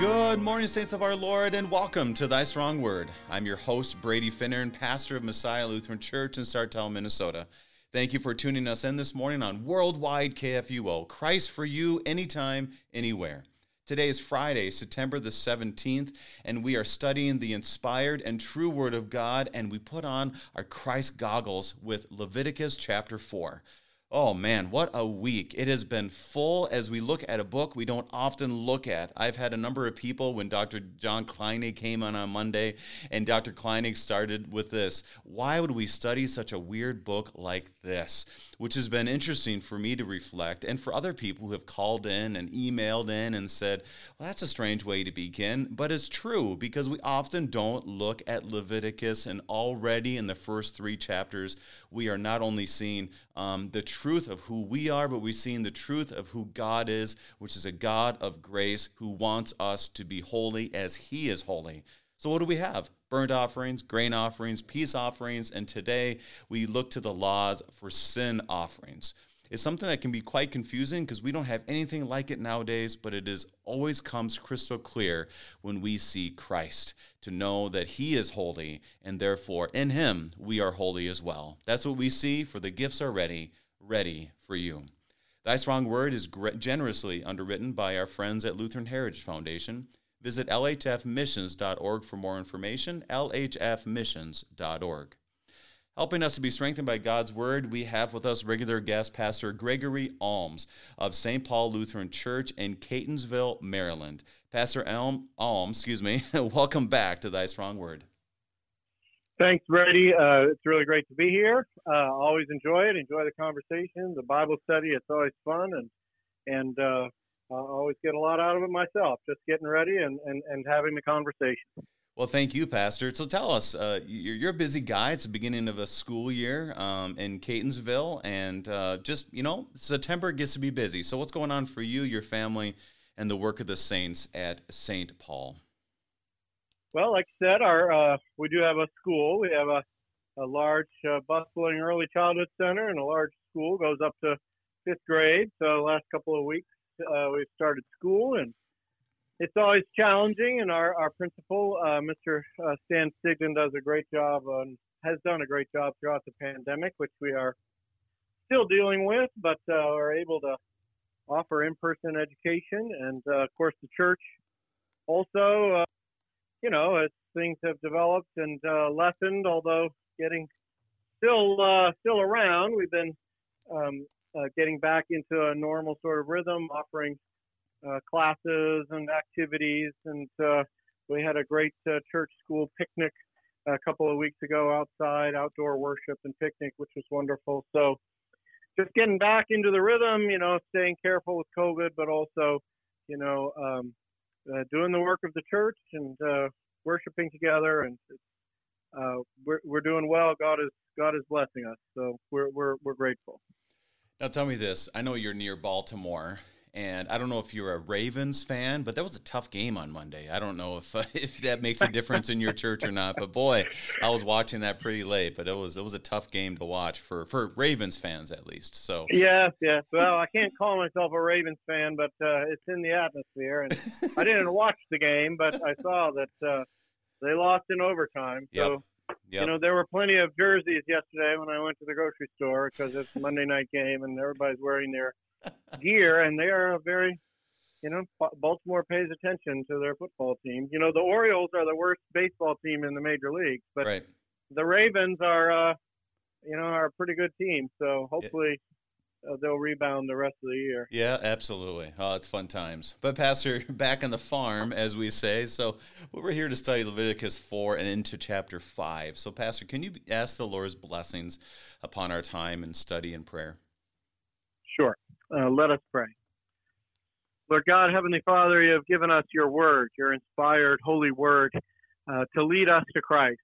Good morning, saints of our Lord, and welcome to Thy Strong Word. I'm your host, Brady Finnern, and pastor of Messiah Lutheran Church in Sartell, Minnesota. Thank you for tuning us in this morning on Worldwide KFUO. Christ for you, anytime, anywhere. Today is Friday, September the 17th, and we are studying the inspired and true Word of God, and we put on our Christ goggles with Leviticus chapter 4. Oh man, what a week. It has been full as we look at a book we don't often look at. I've had a number of people when Dr. John Kleinig came on on Monday, and Dr. Kleinig started with this Why would we study such a weird book like this? Which has been interesting for me to reflect, and for other people who have called in and emailed in and said, Well, that's a strange way to begin, but it's true because we often don't look at Leviticus, and already in the first three chapters, we are not only seeing um, the truth of who we are, but we're seeing the truth of who God is, which is a God of grace who wants us to be holy as He is holy. So, what do we have? Burnt offerings, grain offerings, peace offerings, and today we look to the laws for sin offerings. It's something that can be quite confusing because we don't have anything like it nowadays, but it is always comes crystal clear when we see Christ to know that he is holy and therefore in him we are holy as well. That's what we see for the gifts are ready, ready for you. Thy Strong Word is generously underwritten by our friends at Lutheran Heritage Foundation. Visit lhfmissions.org for more information, lhfmissions.org. Helping us to be strengthened by God's Word, we have with us regular guest pastor Gregory Alms of St. Paul Lutheran Church in Catonsville, Maryland. Pastor Elm, Alms, excuse me, welcome back to Thy Strong Word. Thanks, Brady. Uh, it's really great to be here. Uh, always enjoy it. Enjoy the conversation, the Bible study. It's always fun, and and uh, I always get a lot out of it myself. Just getting ready and and, and having the conversation. Well, thank you, Pastor. So tell us, uh, you're, you're, a busy guy. It's the beginning of a school year um, in Catonsville, and uh, just you know, September gets to be busy. So what's going on for you, your family, and the work of the saints at Saint Paul? Well, like I said, our uh, we do have a school. We have a, a large, uh, bustling early childhood center and a large school goes up to fifth grade. So last couple of weeks uh, we've started school, and it's always challenging. And our our principal, uh, Mr. Uh, Stan Stigden, does a great job and has done a great job throughout the pandemic, which we are still dealing with, but uh, are able to offer in-person education, and uh, of course the church also you know, as things have developed and uh, lessened, although getting still uh, still around, we've been um, uh, getting back into a normal sort of rhythm, offering uh, classes and activities, and uh, we had a great uh, church school picnic a couple of weeks ago outside, outdoor worship and picnic, which was wonderful. So just getting back into the rhythm, you know, staying careful with COVID, but also, you know, um, uh, doing the work of the church and uh, worshiping together, and uh, we're we're doing well. God is God is blessing us, so we're we're we're grateful. Now, tell me this: I know you're near Baltimore, and I don't know if you're a Ravens fan, but that was a tough game on Monday. I don't know if uh, if that makes a difference in your church or not. But boy, I was watching that pretty late. But it was it was a tough game to watch for for Ravens fans at least. So yes, yes. Well, I can't call myself a Ravens fan, but uh, it's in the atmosphere. And I didn't watch the game, but I saw that uh, they lost in overtime. So. Yep. Yep. You know, there were plenty of jerseys yesterday when I went to the grocery store because it's Monday night game and everybody's wearing their gear, and they are a very, you know, Baltimore pays attention to their football team. You know, the Orioles are the worst baseball team in the major leagues, but right. the Ravens are, uh, you know, are a pretty good team. So hopefully. Uh, they'll rebound the rest of the year. Yeah, absolutely. Oh, it's fun times. But Pastor, back on the farm, as we say. So we're here to study Leviticus four and into chapter five. So, Pastor, can you ask the Lord's blessings upon our time and study and prayer? Uh, let us pray. Lord God, Heavenly Father, you have given us your word, your inspired holy word, uh, to lead us to Christ.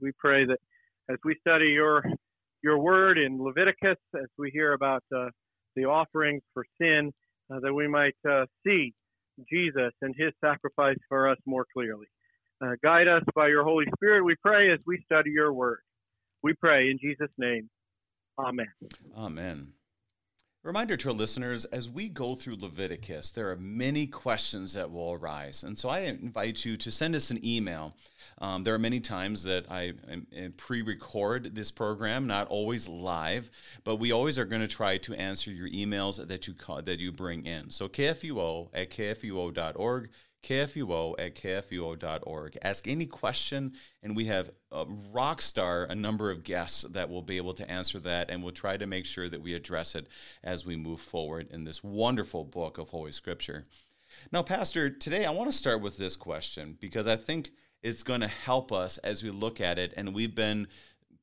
We pray that as we study your your word in Leviticus, as we hear about uh, the offerings for sin, uh, that we might uh, see Jesus and his sacrifice for us more clearly. Uh, guide us by your Holy Spirit, we pray, as we study your word. We pray in Jesus' name. Amen. Amen. Reminder to our listeners as we go through Leviticus, there are many questions that will arise. And so I invite you to send us an email. Um, there are many times that I, I pre record this program, not always live, but we always are going to try to answer your emails that you, call, that you bring in. So kfuo at kfuo.org kfuo at kfuo.org. Ask any question, and we have a rock star, a number of guests that will be able to answer that, and we'll try to make sure that we address it as we move forward in this wonderful book of Holy Scripture. Now, Pastor, today I want to start with this question because I think it's going to help us as we look at it, and we've been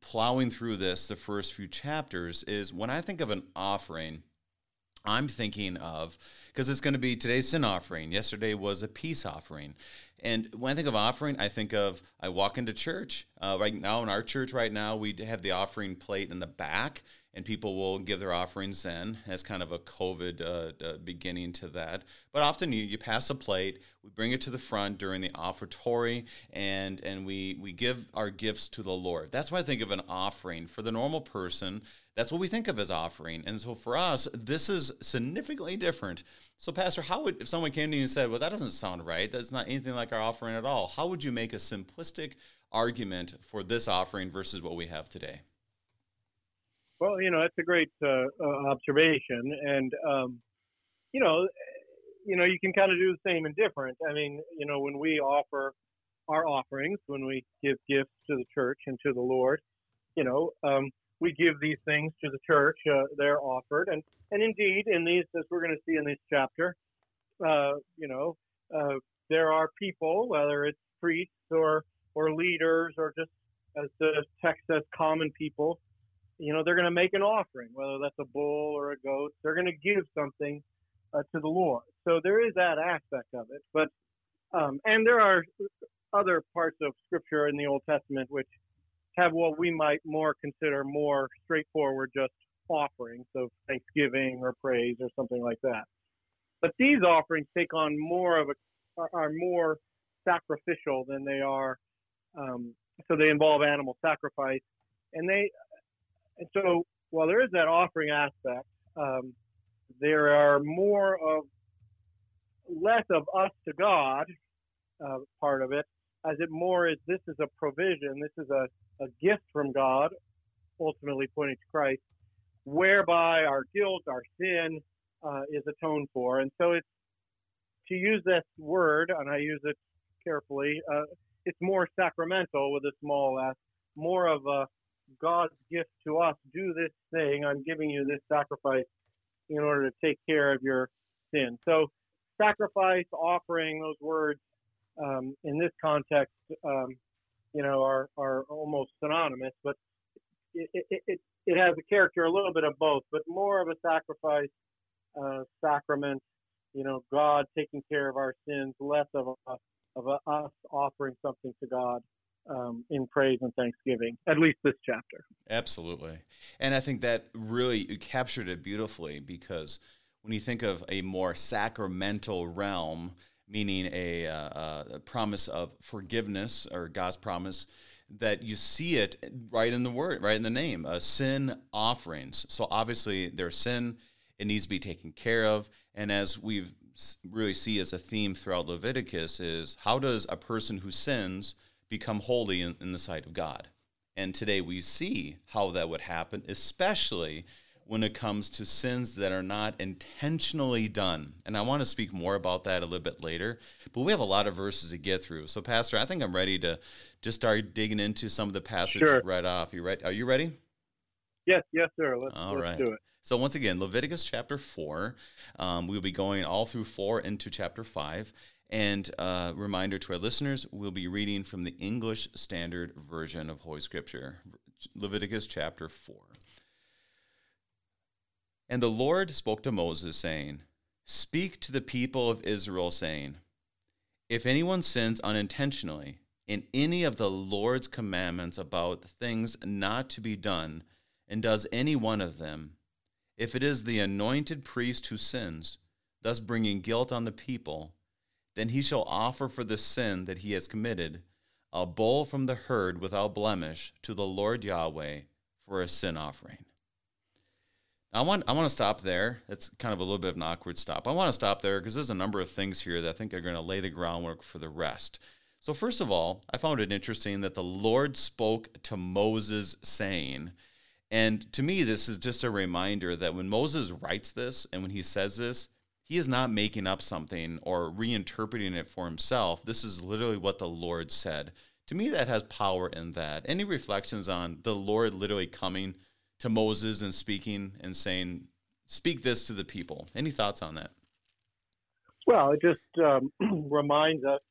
plowing through this the first few chapters. Is when I think of an offering, I'm thinking of because it's going to be today's sin offering. Yesterday was a peace offering. And when I think of offering, I think of I walk into church. Uh, right now, in our church, right now, we have the offering plate in the back, and people will give their offerings then as kind of a COVID uh, uh, beginning to that. But often you, you pass a plate, we bring it to the front during the offertory, and, and we, we give our gifts to the Lord. That's why I think of an offering. For the normal person, that's what we think of as offering. And so for us, this is significantly different. So, Pastor, how would, if someone came to you and said, well, that doesn't sound right, that's not anything like our offering at all, how would you make a simplistic argument for this offering versus what we have today? Well, you know, that's a great uh, uh, observation, and um, you know, you know, you can kind of do the same and different. I mean, you know, when we offer our offerings, when we give gifts to the church and to the Lord, you know, um, we give these things to the church. Uh, they're offered, and and indeed, in these, as we're going to see in this chapter, uh, you know, uh, there are people, whether it's priests or or leaders or just as the text says, common people you know, they're going to make an offering, whether that's a bull or a goat. They're going to give something uh, to the Lord. So there is that aspect of it. But um, and there are other parts of Scripture in the Old Testament which have what we might more consider more straightforward, just offerings of thanksgiving or praise or something like that. But these offerings take on more of a are more sacrificial than they are. Um, so they involve animal sacrifice, and they and so, while there is that offering aspect, um, there are more of less of us to God uh, part of it, as it more is this is a provision, this is a, a gift from God, ultimately pointing to Christ, whereby our guilt, our sin uh, is atoned for. And so it's to use this word, and I use it carefully, uh, it's more sacramental with a small s, more of a God's gift to us. Do this thing. I'm giving you this sacrifice in order to take care of your sin. So, sacrifice, offering, those words um, in this context, um, you know, are, are almost synonymous, but it, it, it, it, has a character a little bit of both, but more of a sacrifice, uh, sacrament, you know, God taking care of our sins, less of a, of a, us offering something to God um, in praise and thanksgiving, at least this chapter. Absolutely. And I think that really captured it beautifully because when you think of a more sacramental realm, meaning a, uh, a promise of forgiveness or God's promise, that you see it right in the word, right in the name, uh, sin offerings. So obviously there's sin, it needs to be taken care of. And as we've really see as a theme throughout Leviticus is how does a person who sins become holy in, in the sight of God. And today we see how that would happen, especially when it comes to sins that are not intentionally done. And I want to speak more about that a little bit later, but we have a lot of verses to get through. So, Pastor, I think I'm ready to just start digging into some of the passages sure. right off. You ready? Are you ready? Yes, yes, sir. Let's, all let's right. do it. So, once again, Leviticus chapter 4. Um, we'll be going all through 4 into chapter 5. And uh, reminder to our listeners, we'll be reading from the English Standard Version of Holy Scripture, Leviticus chapter 4. And the Lord spoke to Moses, saying, Speak to the people of Israel, saying, If anyone sins unintentionally in any of the Lord's commandments about things not to be done, and does any one of them, if it is the anointed priest who sins, thus bringing guilt on the people, then he shall offer for the sin that he has committed a bull from the herd without blemish to the Lord Yahweh for a sin offering. I want I want to stop there. It's kind of a little bit of an awkward stop. I want to stop there because there's a number of things here that I think are going to lay the groundwork for the rest. So first of all, I found it interesting that the Lord spoke to Moses saying, and to me this is just a reminder that when Moses writes this and when he says this, he is not making up something or reinterpreting it for himself. This is literally what the Lord said. To me that has power in that. Any reflections on the Lord literally coming to Moses and speaking and saying, "Speak this to the people." Any thoughts on that? Well, it just um, reminds us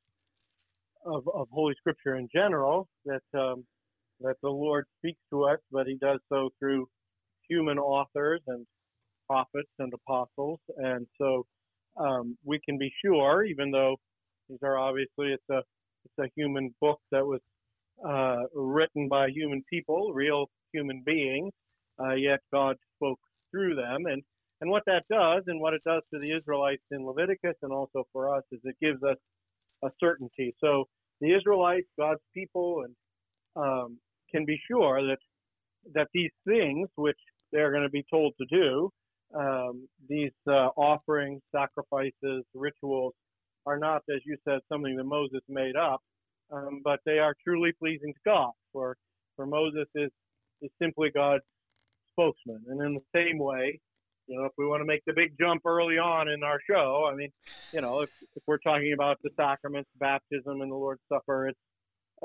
of, of Holy Scripture in general that um, that the Lord speaks to us, but He does so through human authors and prophets and apostles, and so um, we can be sure, even though these are obviously it's a it's a human book that was uh, written by human people, real human beings, uh, yet God spoke through them, and and what that does, and what it does to the Israelites in Leviticus, and also for us, is it gives us a certainty. So the Israelites, God's people, and um, can be sure that that these things, which they're going to be told to do, um, these uh, offerings, sacrifices, rituals, are not, as you said, something that Moses made up, um, but they are truly pleasing to God. For for Moses is is simply God's spokesman, and in the same way, you know, if we want to make the big jump early on in our show, I mean, you know, if, if we're talking about the sacraments, baptism, and the Lord's Supper, it's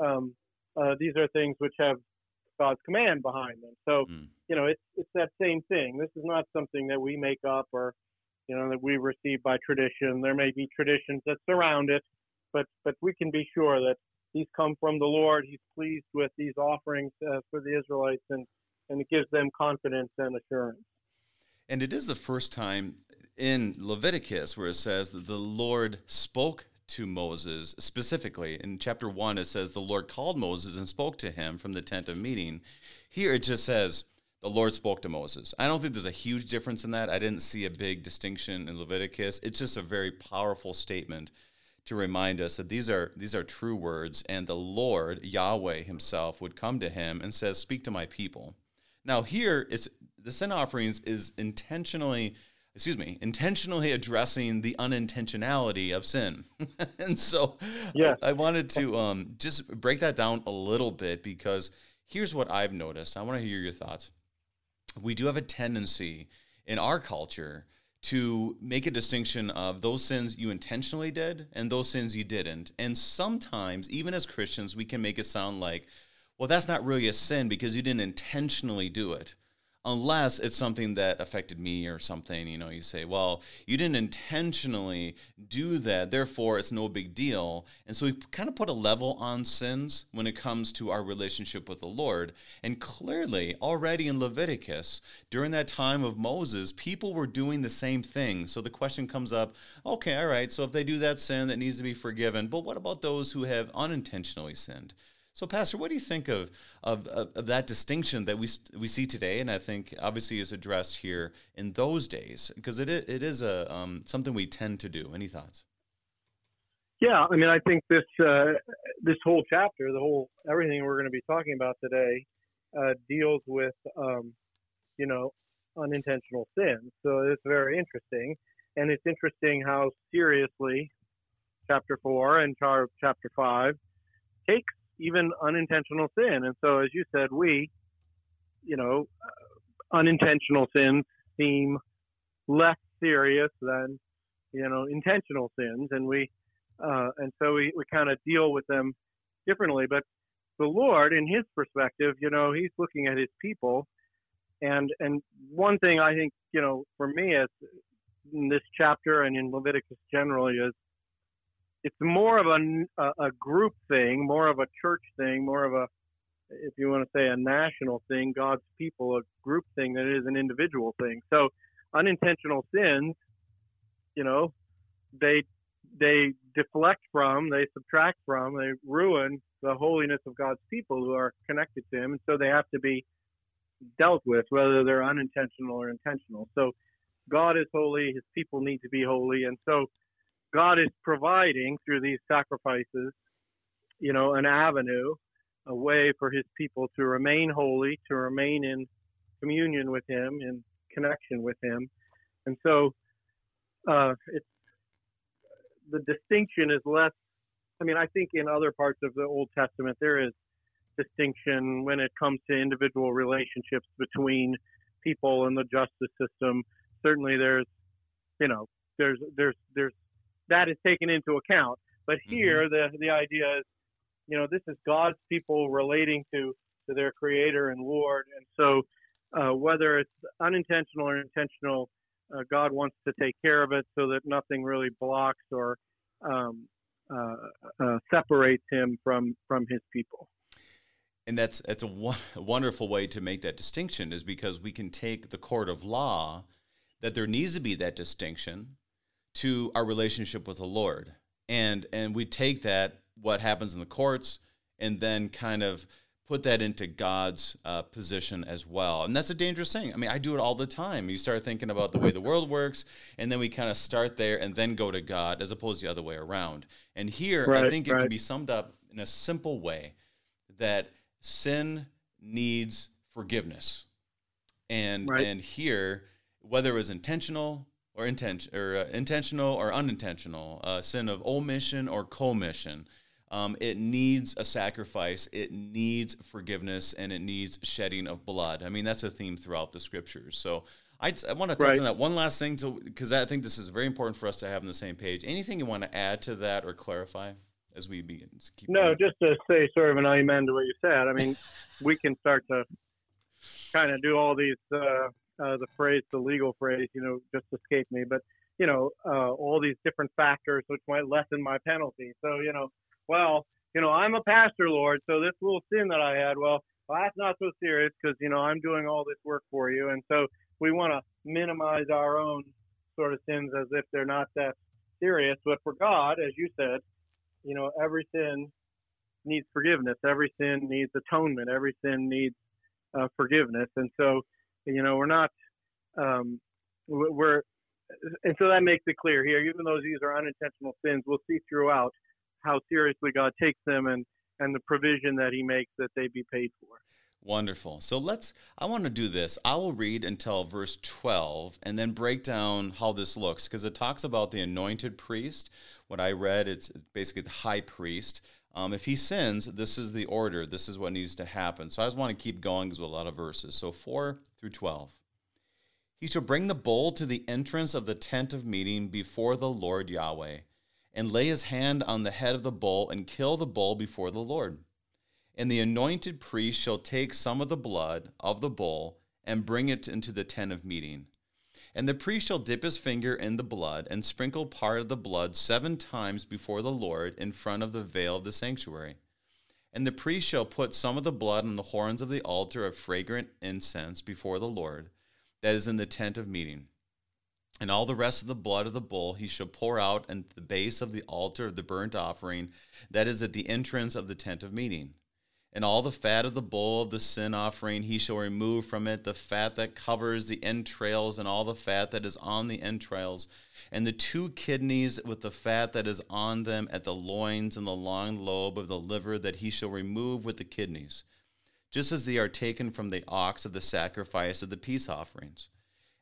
um, uh, these are things which have God's command behind them. So, mm. you know, it's it's that same thing. This is not something that we make up or, you know, that we receive by tradition. There may be traditions that surround it, but but we can be sure that these come from the Lord. He's pleased with these offerings uh, for the Israelites, and and it gives them confidence and assurance. And it is the first time in Leviticus where it says that the Lord spoke to Moses specifically. In chapter 1, it says the Lord called Moses and spoke to him from the tent of meeting. Here it just says the Lord spoke to Moses. I don't think there's a huge difference in that. I didn't see a big distinction in Leviticus. It's just a very powerful statement to remind us that these are these are true words and the Lord Yahweh himself would come to him and says speak to my people. Now here it's the sin offerings is intentionally excuse me intentionally addressing the unintentionality of sin. And so yeah. I, I wanted to um, just break that down a little bit because here's what i've noticed. I want to hear your thoughts. We do have a tendency in our culture to make a distinction of those sins you intentionally did and those sins you didn't. And sometimes even as christians we can make it sound like well that's not really a sin because you didn't intentionally do it unless it's something that affected me or something you know you say well you didn't intentionally do that therefore it's no big deal. And so we kind of put a level on sins when it comes to our relationship with the lord. And clearly already in leviticus during that time of moses people were doing the same thing. So the question comes up okay all right so if they do that sin that needs to be forgiven but what about those who have unintentionally sinned so, Pastor, what do you think of, of, of, that distinction that we, we see today, and I think obviously is addressed here in those days, because it, it is a, um, something we tend to do. Any thoughts? Yeah, I mean, I think this uh, this whole chapter, the whole everything we're going to be talking about today, uh, deals with um, you know unintentional sin. So it's very interesting, and it's interesting how seriously chapter four and chapter five takes even unintentional sin. And so, as you said, we, you know, uh, unintentional sins seem less serious than, you know, intentional sins, and we, uh, and so we, we kind of deal with them differently. But the Lord, in His perspective, you know, He's looking at His people, and and one thing I think, you know, for me, as in this chapter and in Leviticus generally, is it's more of a, a group thing, more of a church thing, more of a, if you want to say a national thing, God's people, a group thing than it is an individual thing. So unintentional sins, you know, they they deflect from, they subtract from, they ruin the holiness of God's people who are connected to Him, and so they have to be dealt with, whether they're unintentional or intentional. So God is holy, His people need to be holy, and so God is providing through these sacrifices, you know, an avenue, a way for his people to remain holy, to remain in communion with him, in connection with Him. And so uh, it's the distinction is less. I mean, I think in other parts of the Old Testament there is distinction when it comes to individual relationships between people and the justice system. Certainly, there's, you know, there's there's there's that is taken into account. But mm-hmm. here, mm-hmm. the the idea is, you know, this is God's people relating to to their Creator and Lord, and so uh, whether it's unintentional or intentional, uh, God wants to take care of it so that nothing really blocks or um, uh, uh separates him from from his people and that's that's a, a wonderful way to make that distinction is because we can take the court of law that there needs to be that distinction to our relationship with the Lord. And and we take that what happens in the courts and then kind of put that into God's uh, position as well. And that's a dangerous thing. I mean, I do it all the time. You start thinking about the way the world works, and then we kind of start there and then go to God as opposed to the other way around. And here, right, I think it right. can be summed up in a simple way that sin needs forgiveness. And right. and here, whether it was intentional or intention or uh, intentional or unintentional, uh, sin of omission or commission, um, it needs a sacrifice. It needs forgiveness, and it needs shedding of blood. I mean, that's a theme throughout the scriptures. So. I, I want to touch right. on that one last thing because I think this is very important for us to have on the same page. Anything you want to add to that or clarify? as we begin? no, going? just to say sort of an amen to what you said. I mean, we can start to kind of do all these uh, uh, the phrase, the legal phrase, you know, just escape me, but you know, uh, all these different factors which might lessen my penalty. So you know, well, you know, I'm a pastor, Lord, so this little sin that I had, well, well that's not so serious because you know I'm doing all this work for you, and so we want to minimize our own sort of sins as if they're not that serious. But for God, as you said, you know, every sin needs forgiveness. Every sin needs atonement. Every sin needs uh, forgiveness. And so, you know, we're not, um, we're, and so that makes it clear here, even though these are unintentional sins, we'll see throughout how seriously God takes them and, and the provision that he makes that they be paid for. Wonderful. So let's, I want to do this. I will read until verse 12 and then break down how this looks because it talks about the anointed priest. What I read, it's basically the high priest. Um, if he sins, this is the order. This is what needs to happen. So I just want to keep going because a lot of verses. So 4 through 12. He shall bring the bull to the entrance of the tent of meeting before the Lord Yahweh, and lay his hand on the head of the bull and kill the bull before the Lord. And the anointed priest shall take some of the blood of the bull and bring it into the tent of meeting. And the priest shall dip his finger in the blood and sprinkle part of the blood seven times before the Lord in front of the veil of the sanctuary. And the priest shall put some of the blood on the horns of the altar of fragrant incense before the Lord, that is in the tent of meeting. And all the rest of the blood of the bull he shall pour out at the base of the altar of the burnt offering, that is at the entrance of the tent of meeting. And all the fat of the bull of the sin offering he shall remove from it, the fat that covers the entrails, and all the fat that is on the entrails, and the two kidneys with the fat that is on them at the loins, and the long lobe of the liver that he shall remove with the kidneys, just as they are taken from the ox of the sacrifice of the peace offerings.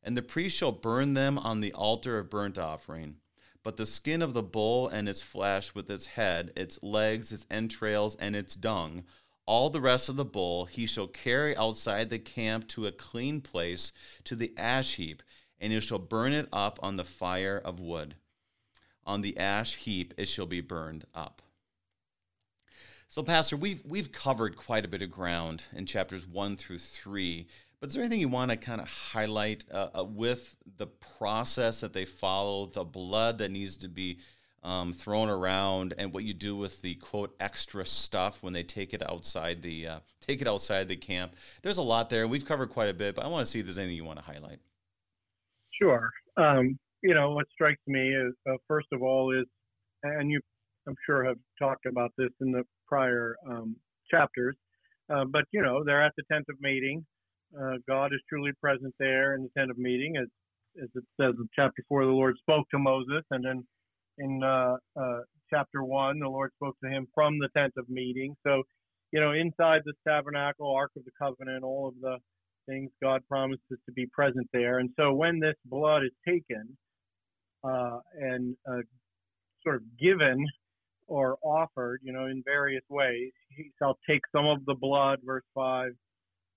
And the priest shall burn them on the altar of burnt offering. But the skin of the bull and its flesh with its head, its legs, its entrails, and its dung, all the rest of the bull he shall carry outside the camp to a clean place, to the ash heap, and he shall burn it up on the fire of wood. On the ash heap it shall be burned up. So, Pastor, we've we've covered quite a bit of ground in chapters one through three. But is there anything you want to kind of highlight uh, uh, with the process that they follow, the blood that needs to be um, thrown around and what you do with the quote extra stuff when they take it outside the uh, take it outside the camp. There's a lot there. We've covered quite a bit, but I want to see if there's anything you want to highlight. Sure. Um, you know what strikes me is uh, first of all is, and you I'm sure have talked about this in the prior um, chapters, uh, but you know they're at the tent of meeting. Uh, God is truly present there in the tent of meeting, as as it says in chapter four. The Lord spoke to Moses, and then in uh, uh, chapter one, the Lord spoke to him from the tent of meeting. So, you know, inside this tabernacle, Ark of the Covenant, all of the things, God promises to be present there. And so when this blood is taken uh, and uh, sort of given or offered, you know, in various ways, he shall take some of the blood, verse 5,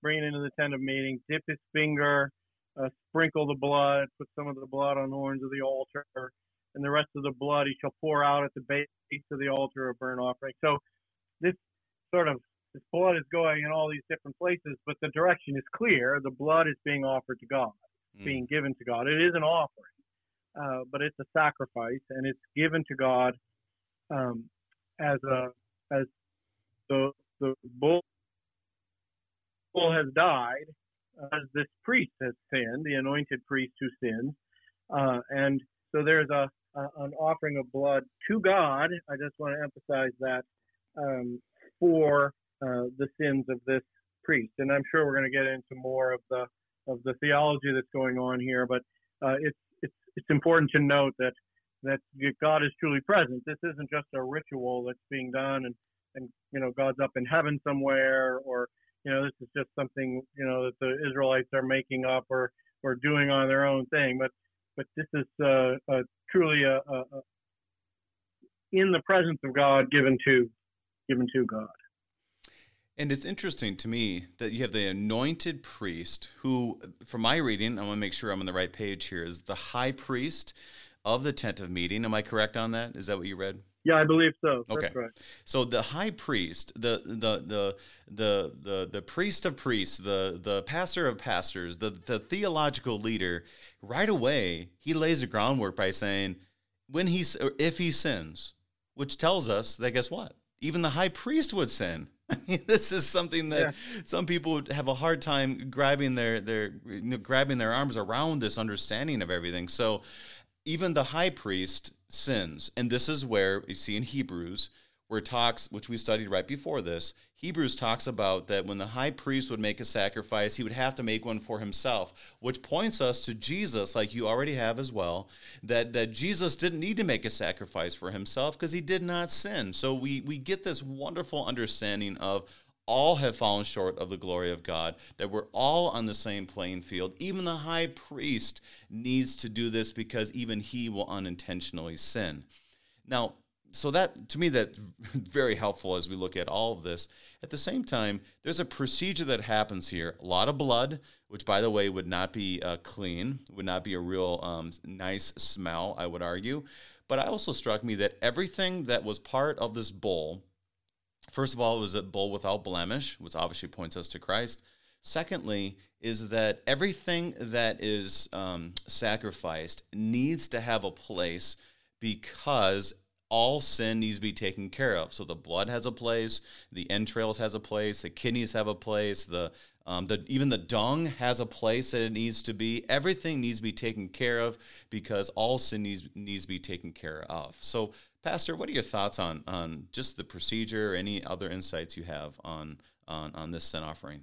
bring it into the tent of meeting, dip his finger, uh, sprinkle the blood, put some of the blood on the horns of the altar, and the rest of the blood he shall pour out at the base of the altar of burnt offering. So this sort of this blood is going in all these different places, but the direction is clear. The blood is being offered to God, mm. being given to God. It is an offering, uh, but it's a sacrifice, and it's given to God um, as a as the the bull has died, as this priest has sinned, the anointed priest who sinned, uh, and so there's a, a, an offering of blood to God. I just want to emphasize that um, for uh, the sins of this priest. And I'm sure we're going to get into more of the of the theology that's going on here, but uh, it's it's it's important to note that that God is truly present. This isn't just a ritual that's being done, and and you know God's up in heaven somewhere, or you know this is just something you know that the Israelites are making up or or doing on their own thing. But but this is uh, uh, truly a, a, a in the presence of God given to given to God. And it's interesting to me that you have the anointed priest who, from my reading, I want to make sure I'm on the right page here, is the high priest of the tent of meeting. Am I correct on that? Is that what you read? Yeah, I believe so. Okay. So the high priest, the the the the the the priest of priests, the the pastor of pastors, the the theological leader, right away he lays the groundwork by saying, when he if he sins, which tells us that guess what? Even the high priest would sin. I mean, this is something that yeah. some people have a hard time grabbing their their you know, grabbing their arms around this understanding of everything. So even the high priest sins, and this is where you see in Hebrews where talks, which we studied right before this, Hebrews talks about that when the high priest would make a sacrifice, he would have to make one for himself, which points us to Jesus, like you already have as well, that, that Jesus didn't need to make a sacrifice for himself because he did not sin. So we, we get this wonderful understanding of all have fallen short of the glory of God, that we're all on the same playing field. Even the high priest needs to do this because even he will unintentionally sin. Now, so that to me that's very helpful as we look at all of this at the same time there's a procedure that happens here a lot of blood which by the way would not be uh, clean would not be a real um, nice smell i would argue but i also struck me that everything that was part of this bowl first of all it was a bowl without blemish which obviously points us to christ secondly is that everything that is um, sacrificed needs to have a place because all sin needs to be taken care of. So the blood has a place, the entrails has a place, the kidneys have a place, the um, the, even the dung has a place that it needs to be. Everything needs to be taken care of because all sin needs, needs to be taken care of. So, Pastor, what are your thoughts on, on just the procedure, any other insights you have on, on, on this sin offering?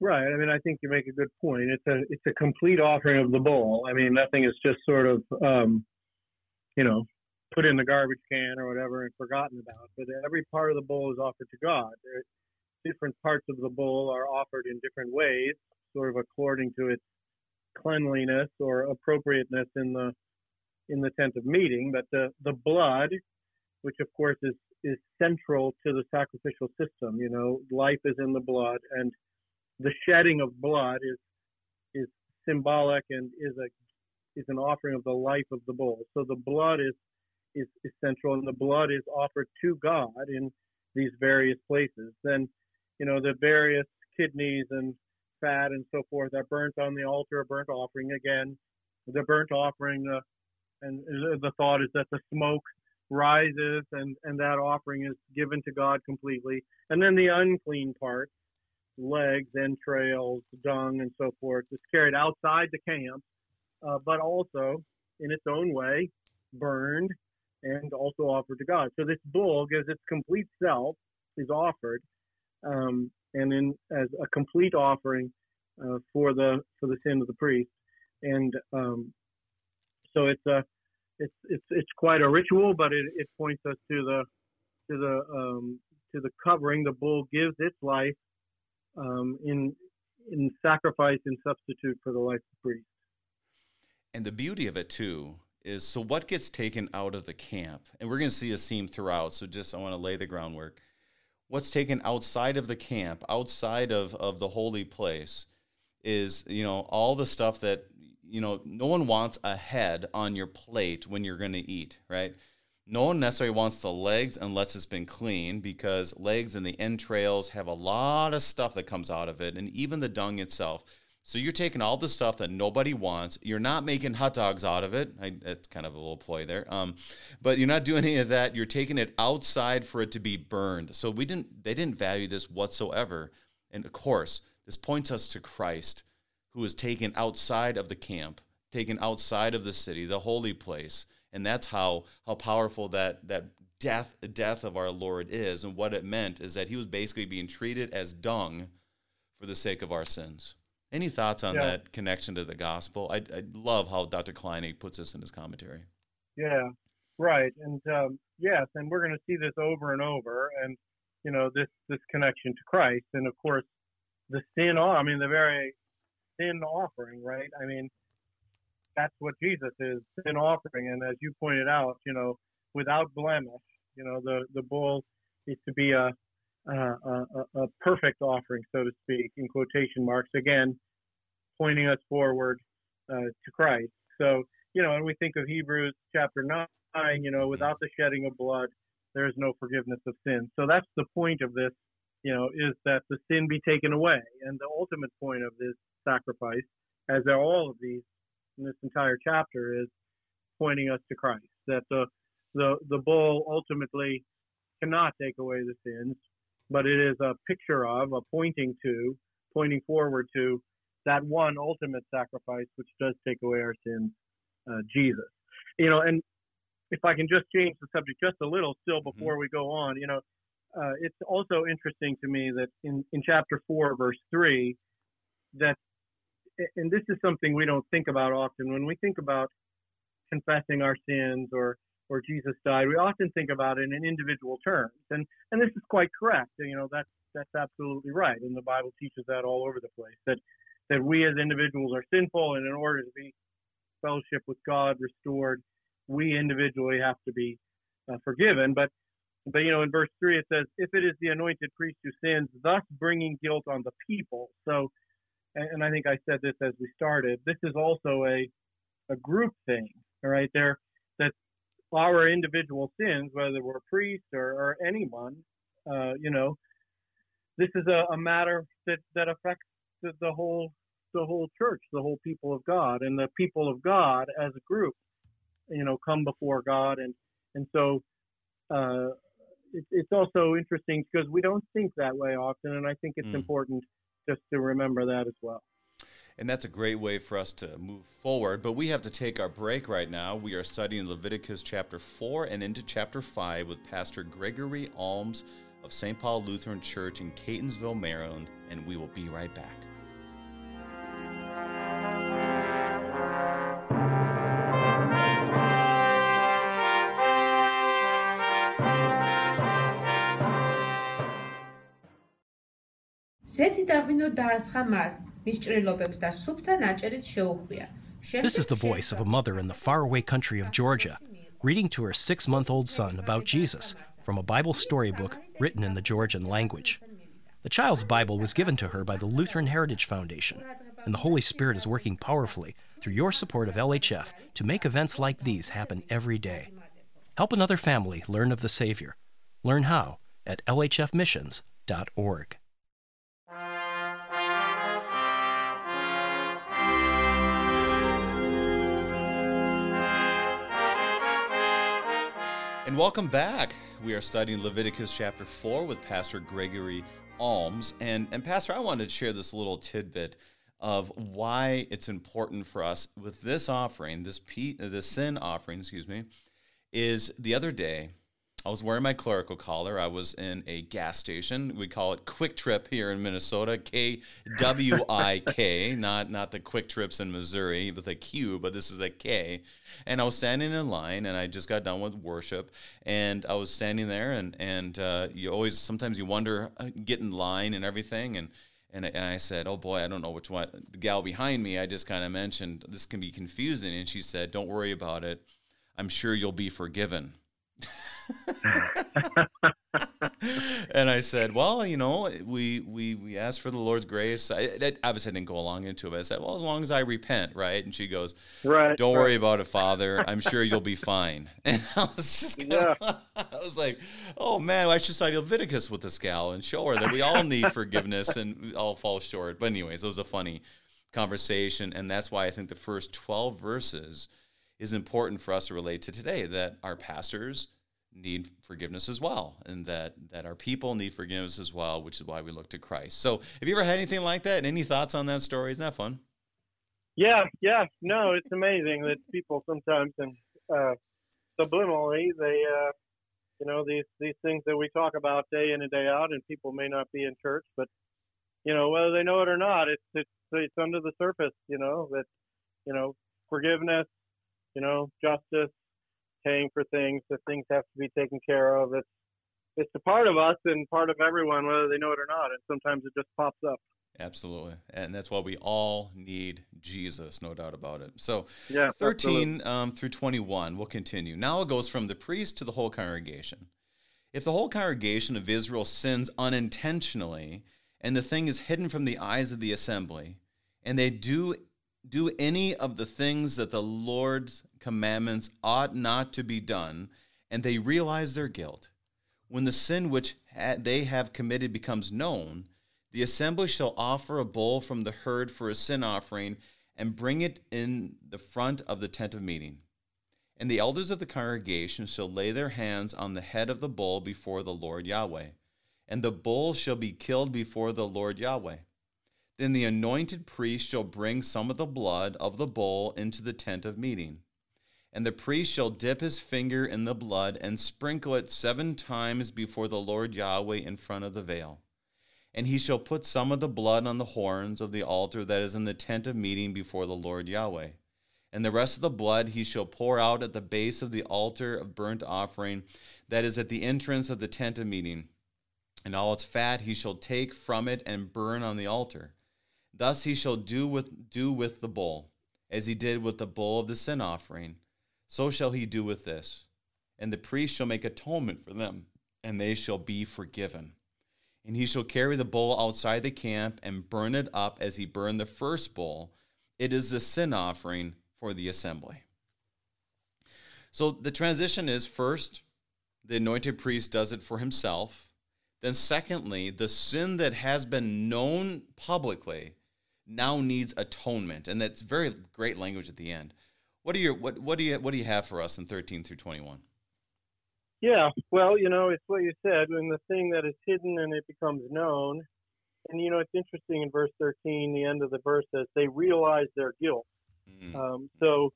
Right. I mean, I think you make a good point. It's a it's a complete offering of the bowl. I mean, nothing is just sort of um, you know put in the garbage can or whatever and forgotten about. But every part of the bowl is offered to God. There, different parts of the bowl are offered in different ways, sort of according to its cleanliness or appropriateness in the in the tent of meeting. But the the blood, which of course is is central to the sacrificial system. You know, life is in the blood, and the shedding of blood is is symbolic and is a is an offering of the life of the bull. So the blood is is essential, and the blood is offered to God in these various places. Then, you know, the various kidneys and fat and so forth are burnt on the altar of burnt offering. Again, the burnt offering, uh, and the thought is that the smoke rises and, and that offering is given to God completely. And then the unclean part, legs, entrails, dung, and so forth, is carried outside the camp, uh, but also in its own way burned and also offered to God. So this bull gives its complete self is offered, um, and in as a complete offering uh, for the for the sin of the priest, and um, so it's a it's it's it's quite a ritual, but it, it points us to the to the um, to the covering. The bull gives its life um, in in sacrifice and substitute for the life of the priest. And the beauty of it too is so what gets taken out of the camp, and we're going to see a theme throughout. So just I want to lay the groundwork. What's taken outside of the camp, outside of of the holy place, is you know all the stuff that you know no one wants a head on your plate when you're going to eat, right? No one necessarily wants the legs unless it's been clean because legs and the entrails have a lot of stuff that comes out of it, and even the dung itself. So you're taking all the stuff that nobody wants. You're not making hot dogs out of it. I, that's kind of a little ploy there. Um, but you're not doing any of that. You're taking it outside for it to be burned. So we didn't. They didn't value this whatsoever. And of course, this points us to Christ, who was taken outside of the camp, taken outside of the city, the holy place, and that's how how powerful that that death death of our Lord is. And what it meant is that he was basically being treated as dung for the sake of our sins. Any thoughts on yeah. that connection to the gospel? I, I love how Dr. Kleinig puts this in his commentary. Yeah, right. And um, yes, and we're going to see this over and over, and you know this this connection to Christ, and of course the sin. I mean, the very sin offering, right? I mean, that's what Jesus is, sin offering, and as you pointed out, you know, without blemish. You know, the the bull is to be a a, a, perfect offering, so to speak, in quotation marks, again, pointing us forward uh, to Christ. So, you know, and we think of Hebrews chapter 9, you know, without the shedding of blood, there is no forgiveness of sin. So that's the point of this, you know, is that the sin be taken away. And the ultimate point of this sacrifice, as are all of these in this entire chapter, is pointing us to Christ. That the the the bull ultimately cannot take away the sins, but it is a picture of, a pointing to, pointing forward to that one ultimate sacrifice which does take away our sins, uh, Jesus. You know, and if I can just change the subject just a little still mm-hmm. before mm-hmm. we go on, you know, uh, it's also interesting to me that in, in chapter 4, verse 3, that, and this is something we don't think about often, when we think about confessing our sins or where Jesus died, we often think about it in individual terms, and and this is quite correct. You know, that's that's absolutely right, and the Bible teaches that all over the place. That that we as individuals are sinful, and in order to be fellowship with God restored, we individually have to be uh, forgiven. But but you know, in verse three it says, "If it is the anointed priest who sins, thus bringing guilt on the people." So, and, and I think I said this as we started. This is also a a group thing. All right, there that our individual sins, whether we're priests or, or anyone, uh, you know, this is a, a matter that, that affects the, the, whole the whole church, the whole people of God, and the people of God as a group, you know, come before God, and and so uh, it, it's also interesting because we don't think that way often, and I think it's mm. important just to remember that as well. And that's a great way for us to move forward. But we have to take our break right now. We are studying Leviticus chapter 4 and into chapter 5 with Pastor Gregory Alms of St. Paul Lutheran Church in Catonsville, Maryland. And we will be right back. ზეთი დაღვინო დაასხა მას This is the voice of a mother in the faraway country of Georgia, reading to her six month old son about Jesus from a Bible storybook written in the Georgian language. The child's Bible was given to her by the Lutheran Heritage Foundation, and the Holy Spirit is working powerfully through your support of LHF to make events like these happen every day. Help another family learn of the Savior. Learn how at lhfmissions.org. welcome back. We are studying Leviticus chapter 4 with Pastor Gregory Alms. And, and Pastor, I wanted to share this little tidbit of why it's important for us with this offering, this, pe- the sin offering, excuse me, is the other day I was wearing my clerical collar. I was in a gas station. We call it Kwik Trip here in Minnesota. K W I K, not not the Quick Trips in Missouri with a Q, but this is a K. And I was standing in line, and I just got done with worship, and I was standing there, and and uh, you always sometimes you wonder uh, get in line and everything, and And, and I said, "Oh boy, I don't know which one." The gal behind me, I just kind of mentioned this can be confusing, and she said, "Don't worry about it. I'm sure you'll be forgiven." and I said, well, you know, we we we asked for the Lord's grace. I, I obviously didn't go along into it. But I said, well, as long as I repent, right? And she goes, right. Don't right. worry about it, Father. I'm sure you'll be fine. And I was just, kinda, yeah. I was like, oh man, I should cite Leviticus with this gal and show her that we all need forgiveness and we all fall short. But anyways, it was a funny conversation, and that's why I think the first 12 verses is important for us to relate to today. That our pastors need forgiveness as well and that that our people need forgiveness as well which is why we look to christ. So have you ever had anything like that? And any thoughts on that story? Isn't that fun? Yeah yeah. No it's amazing that people sometimes and uh, subliminally they uh, you know these these things that we talk about day in and day out and people may not be in church but you know whether they know it or not it's it's it's under the surface you know that you know forgiveness you know justice paying for things, that things have to be taken care of. It's it's a part of us and part of everyone, whether they know it or not. And sometimes it just pops up. Absolutely, and that's why we all need Jesus, no doubt about it. So, yeah, thirteen um, through twenty-one, we'll continue. Now it goes from the priest to the whole congregation. If the whole congregation of Israel sins unintentionally, and the thing is hidden from the eyes of the assembly, and they do do any of the things that the Lord's commandments ought not to be done, and they realize their guilt. When the sin which they have committed becomes known, the assembly shall offer a bull from the herd for a sin offering and bring it in the front of the tent of meeting. And the elders of the congregation shall lay their hands on the head of the bull before the Lord Yahweh. And the bull shall be killed before the Lord Yahweh. Then the anointed priest shall bring some of the blood of the bull into the tent of meeting. And the priest shall dip his finger in the blood and sprinkle it seven times before the Lord Yahweh in front of the veil. And he shall put some of the blood on the horns of the altar that is in the tent of meeting before the Lord Yahweh. And the rest of the blood he shall pour out at the base of the altar of burnt offering that is at the entrance of the tent of meeting. And all its fat he shall take from it and burn on the altar. Thus he shall do with, do with the bull, as he did with the bull of the sin offering. So shall he do with this. And the priest shall make atonement for them, and they shall be forgiven. And he shall carry the bull outside the camp and burn it up as he burned the first bull. It is the sin offering for the assembly. So the transition is first, the anointed priest does it for himself. Then, secondly, the sin that has been known publicly now needs atonement, and that's very great language at the end. What do you what what do you what do you have for us in thirteen through twenty one? Yeah, well, you know, it's what you said when the thing that is hidden and it becomes known. And you know, it's interesting in verse thirteen, the end of the verse says they realize their guilt. Mm-hmm. Um, so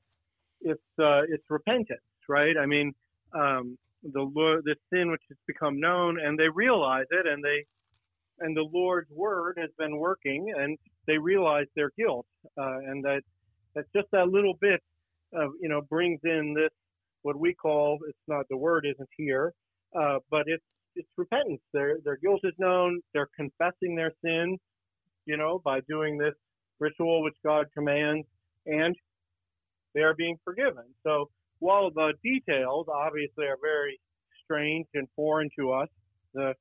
it's uh, it's repentance, right? I mean, um, the the sin which has become known, and they realize it, and they and the Lord's word has been working, and they realize their guilt, uh, and that that's just that little bit of you know brings in this what we call it's not the word isn't here, uh, but it's it's repentance. Their their guilt is known. They're confessing their sin, you know, by doing this ritual which God commands, and they are being forgiven. So while the details obviously are very strange and foreign to us, the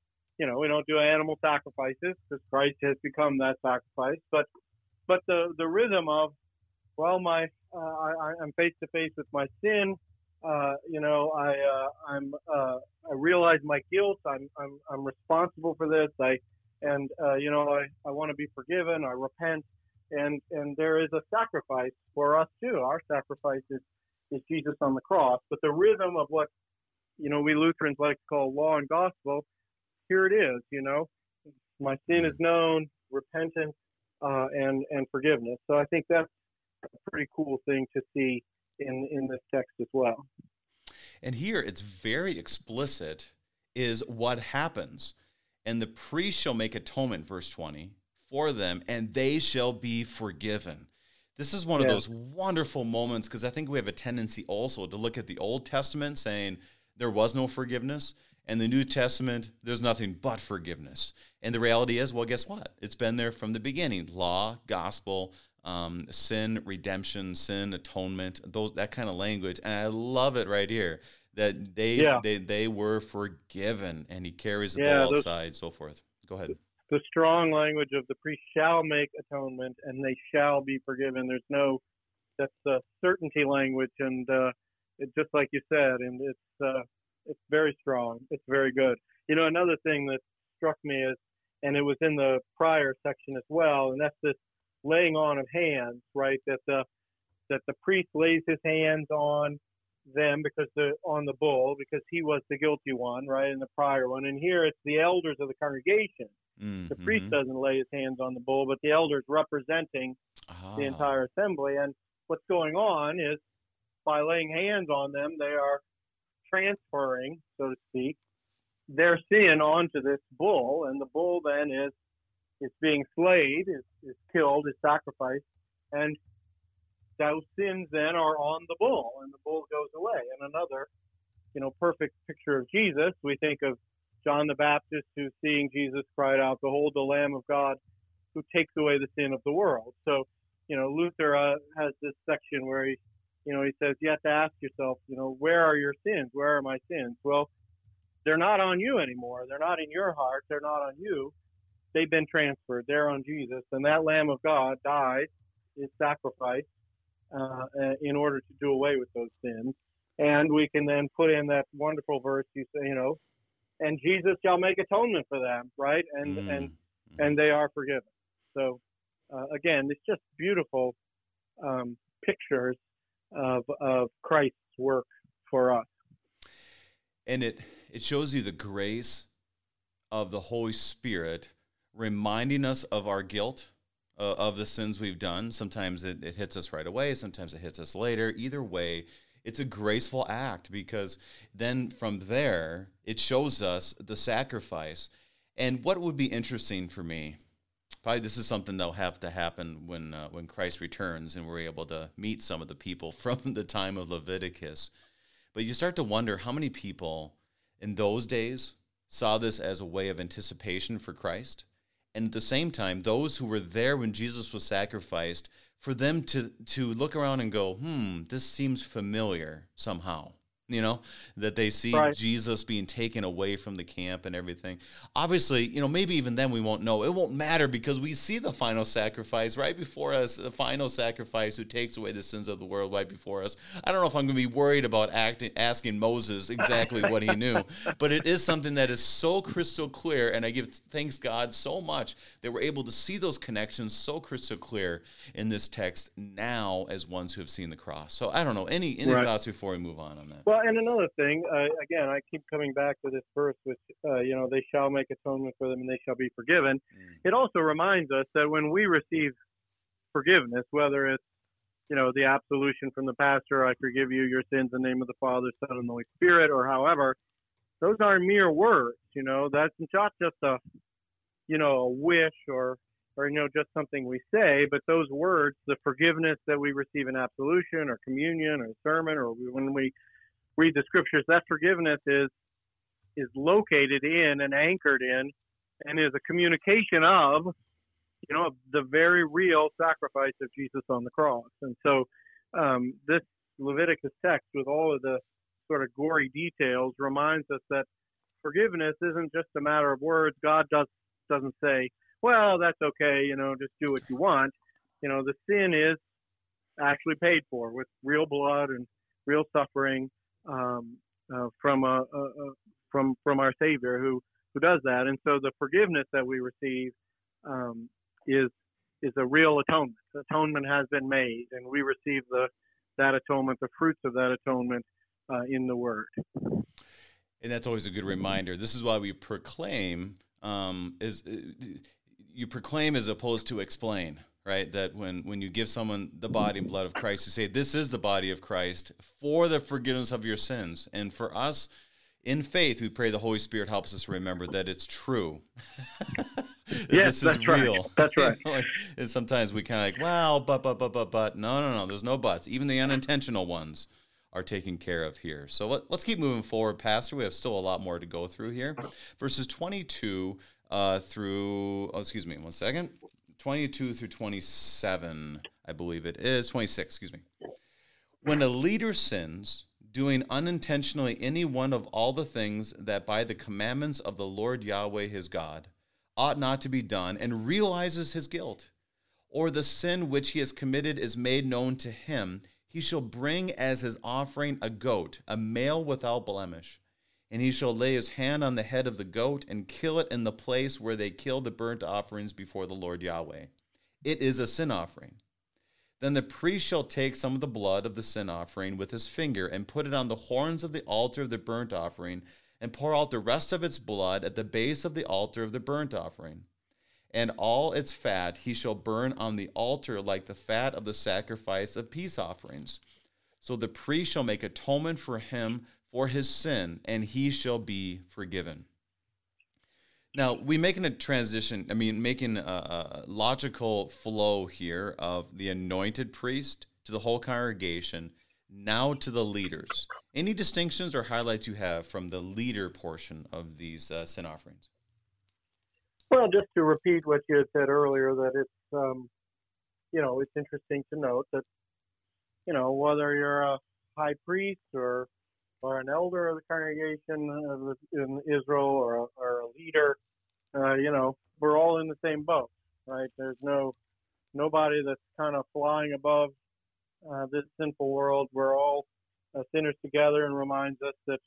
you know, we don't do animal sacrifices because Christ has become that sacrifice. But but the the rhythm of well, my uh, I, I'm face to face with my sin. Uh, you know, I uh, I'm uh, I realize my guilt. I'm I'm I'm responsible for this. I and uh, you know I, I want to be forgiven. I repent, and and there is a sacrifice for us too. Our sacrifice is is Jesus on the cross. But the rhythm of what you know we Lutherans like to call law and gospel here it is, you know, my sin is known, repentance, uh, and and forgiveness. So I think that's a pretty cool thing to see in in this text as well. And here it's very explicit is what happens. And the priest shall make atonement, verse 20, for them, and they shall be forgiven. This is one yeah. of those wonderful moments because I think we have a tendency also to look at the Old Testament saying there was no forgiveness And the New Testament, there's nothing but forgiveness. And the reality is, well, guess what? It's been there from the beginning. Law, gospel, um, sin, redemption, sin, atonement, those that kind of language. And I love it right here that they yeah. they they were forgiven, and he carries the yeah, ball outside, so forth. Go ahead. The strong language of the priest shall make atonement, and they shall be forgiven. There's no that's the certainty language, and uh, it's just like you said, and it's uh, it's very strong. It's very good. You know, another thing that struck me is, and it was in the prior section as well, and that's this laying on of hands, right? That the that the priest lays his hands on them because the on the bull because he was the guilty one, right, in the prior one. And here it's the elders of the congregation. Mm-hmm. The priest doesn't lay his hands on the bull, but the elders representing ah. the entire assembly. And what's going on is by laying hands on them, they are transferring, so to speak, their sin onto this bull, and the bull then is is being slayed, is, is killed, is sacrificed, and those sins then are on the bull, and the bull goes away. And another, you know, perfect picture of Jesus, we think of John the Baptist who, seeing Jesus, cried out, "Behold, the Lamb of God, who takes away the sin of the world." So, you know, Luther uh, has this section where he, you know, he says you have to ask yourself, you know, where are your sins? Where are my sins? Well, they're not on you anymore. They're not in your heart. They're not on you. They've been transferred. They're on Jesus, and that Lamb of God died, is sacrificed uh, in order to do away with those sins. And we can then put in that wonderful verse you say, you know, and Jesus shall make atonement for them, right? And mm. and and they are forgiven. So uh, again, it's just beautiful um, pictures of of Christ's work for us. And it it shows you the grace of the Holy Spirit reminding us of our guilt uh, of the sins we've done. Sometimes it, it hits us right away, sometimes it hits us later. Either way, it's a graceful act because then from there, it shows us the sacrifice. And what would be interesting for me, probably this is something that'll have to happen when, uh, when Christ returns and we're able to meet some of the people from the time of Leviticus. But you start to wonder how many people in those days saw this as a way of anticipation for Christ and at the same time those who were there when jesus was sacrificed for them to to look around and go hmm this seems familiar somehow you know that they see right. jesus being taken away from the camp and everything. Obviously you know maybe even then we won't know. It won't matter because we see the final sacrifice right before us the final sacrifice who takes away the sins of the world right before us. I don't know if i'm going to be worried about acting, asking moses exactly what he knew but it is something that is so crystal clear and i give thanks god so much that we're able to see those connections so crystal clear in this text now as ones who have seen the cross. So i don't know. Any any right. thoughts before we move on on that? Well and another thing, uh, again, I keep coming back to this verse, which uh, you know, they shall make atonement for them, and they shall be forgiven. Mm. It also reminds us that when we receive forgiveness, whether it's you know the absolution from the pastor, I forgive you your sins in the name of the Father, Son, and Holy Spirit, or however, those are mere words. You know, that's not just a you know a wish or or you know just something we say, but those words, the forgiveness that we receive in absolution or communion or sermon, or when we read the scriptures, that forgiveness is is located in and anchored in and is a communication of you know the very real sacrifice of Jesus on the cross. And so um, this Leviticus text with all of the sort of gory details reminds us that forgiveness isn't just a matter of words. God does doesn't say, "Well, that's okay, you know, just do what you want." You know, the sin is actually paid for with real blood and real suffering um, uh, from a, a, a, from from our Savior who who does that. And so the forgiveness that we receive um, is is a real atonement. Atonement has been made, and we receive the that atonement, the fruits of that atonement, uh, in the Word. And that's always a good reminder. This is why we proclaim um, is uh, you proclaim as opposed to explain right? That when when you give someone the body and blood of Christ, you say, "This is the body of Christ for the forgiveness of your sins." And for us, in faith, we pray the Holy Spirit helps us remember that it's true. yes, this is that's real. Right. That's right. and sometimes we kind of like, well, but, but, but, but, but. No, no, no. There's no buts. Even the unintentional ones are taken care of here. So let, us keep moving forward, Pastor. We have still a lot more to go through here. Verses 22 uh, through, oh, excuse me, one second. 22 through 27, I believe it is. 26, excuse me. When a leader sins, doing unintentionally any one of all the things that by the commandments of the Lord Yahweh his God ought not to be done, and realizes his guilt, or the sin which he has committed is made known to him, he shall bring as his offering a goat, a male without blemish. And he shall lay his hand on the head of the goat and kill it in the place where they kill the burnt offerings before the Lord Yahweh. It is a sin offering. Then the priest shall take some of the blood of the sin offering with his finger and put it on the horns of the altar of the burnt offering and pour out the rest of its blood at the base of the altar of the burnt offering. And all its fat he shall burn on the altar like the fat of the sacrifice of peace offerings. So the priest shall make atonement for him for his sin, and he shall be forgiven. Now we making a transition. I mean, making a, a, logical flow here of the anointed priest to the whole congregation, now to the leaders. Any distinctions or highlights you have from the leader portion of these uh, sin offerings? Well, just to repeat what you had said earlier, that it's um, you know it's interesting to note that you know whether you're a high priest or or an elder of the congregation in Israel or a, or a leader, uh, you know, we're all in the same boat, right? There's no nobody that's kind of flying above uh, this sinful world. We're all uh, sinners together, and reminds us that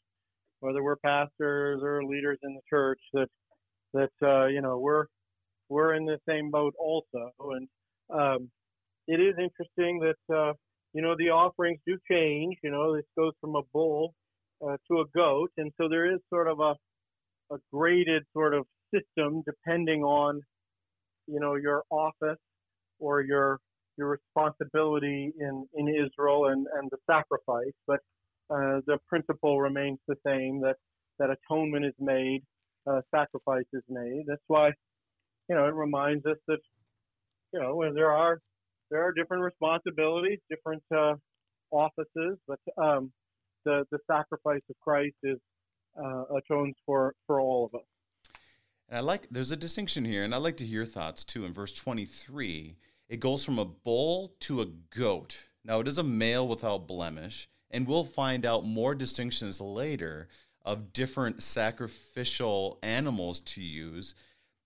whether we're pastors or leaders in the church, that that uh, you know we're we're in the same boat also. And um, it is interesting that uh, you know the offerings do change. You know, this goes from a bull uh, to a goat, and so there is sort of a a graded sort of system depending on you know your office or your your responsibility in in Israel and and the sacrifice, but uh, the principle remains the same that that atonement is made, uh, sacrifice is made. That's why you know it reminds us that you know there are there are different responsibilities, different uh, offices, but um, the the sacrifice of Christ is uh, atones for for all of us. And I like there's a distinction here, and I'd like to hear your thoughts too. In verse 23, it goes from a bull to a goat. Now it is a male without blemish, and we'll find out more distinctions later of different sacrificial animals to use.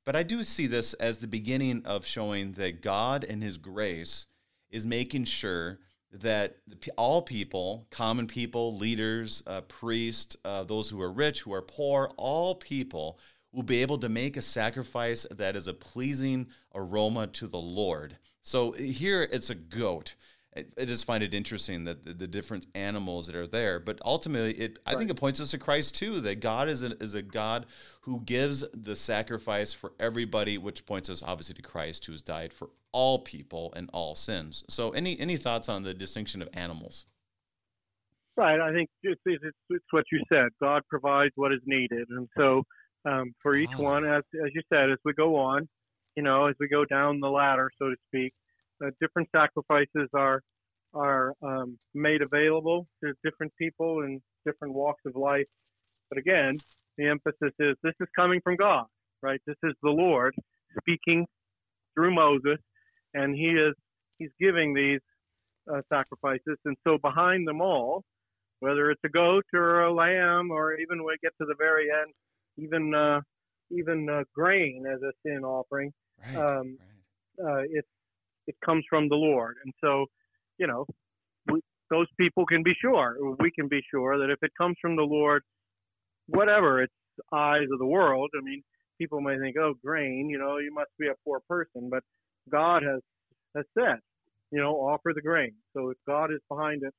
But I do see this as the beginning of showing that God and His grace is making sure that all people, common people, leaders, uh, priests, uh, those who are rich, who are poor, all people will be able to make a sacrifice that is a pleasing aroma to the Lord. So here it's a goat. I just find it interesting that the, the, different animals that are there, but ultimately, it I think it points us to Christ too. That God is a, is a God who gives the sacrifice for everybody, which points us obviously to Christ, who has died for all people and all sins. So, any any thoughts on the distinction of animals? Right. I think it's, it's, it's what you said. God provides what is needed, and so um, for each oh. one, as as you said, as we go on, you know, as we go down the ladder, so to speak, different sacrifices are are um, made available to different people in different walks of life. But again, the emphasis is this is coming from God, right? This is the Lord speaking through Moses, and he is he's giving these uh, sacrifices. And so behind them all, whether it's a goat or a lamb, or even when we get to the very end, even uh, even uh, grain as a sin offering, right, um, right. Uh, it comes from the Lord. And so, you know, we, those people can be sure, we can be sure that if it comes from the Lord, whatever its eyes of the world, I mean, people may think, oh, grain, you know, you must be a poor person, but God has has said, you know, offer the grain. So if God is behind it,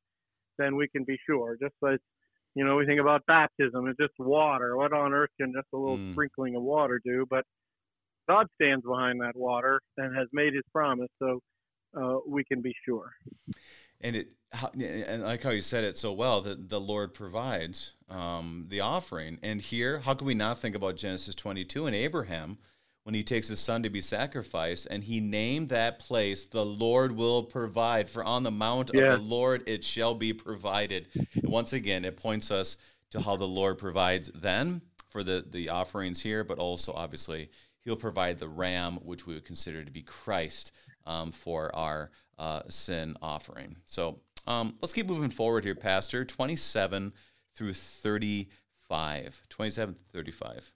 then we can be sure. Just like you know, we think about baptism, it's just water. What on earth can just a little mm. sprinkling of water do? But God stands behind that water and has made His promise, so uh, we can be sure. And it, and like how you said it so well, that the Lord provides um, the offering. And here, how can we not think about Genesis 22 and Abraham? when he takes his son to be sacrificed, and he named that place, the Lord will provide. For on the mount yeah. of the Lord it shall be provided. And once again, it points us to how the Lord provides then for the, the offerings here, but also obviously he'll provide the ram, which we would consider to be Christ um, for our uh, sin offering. So um, let's keep moving forward here, Pastor. 27 through 35. 27 through 35.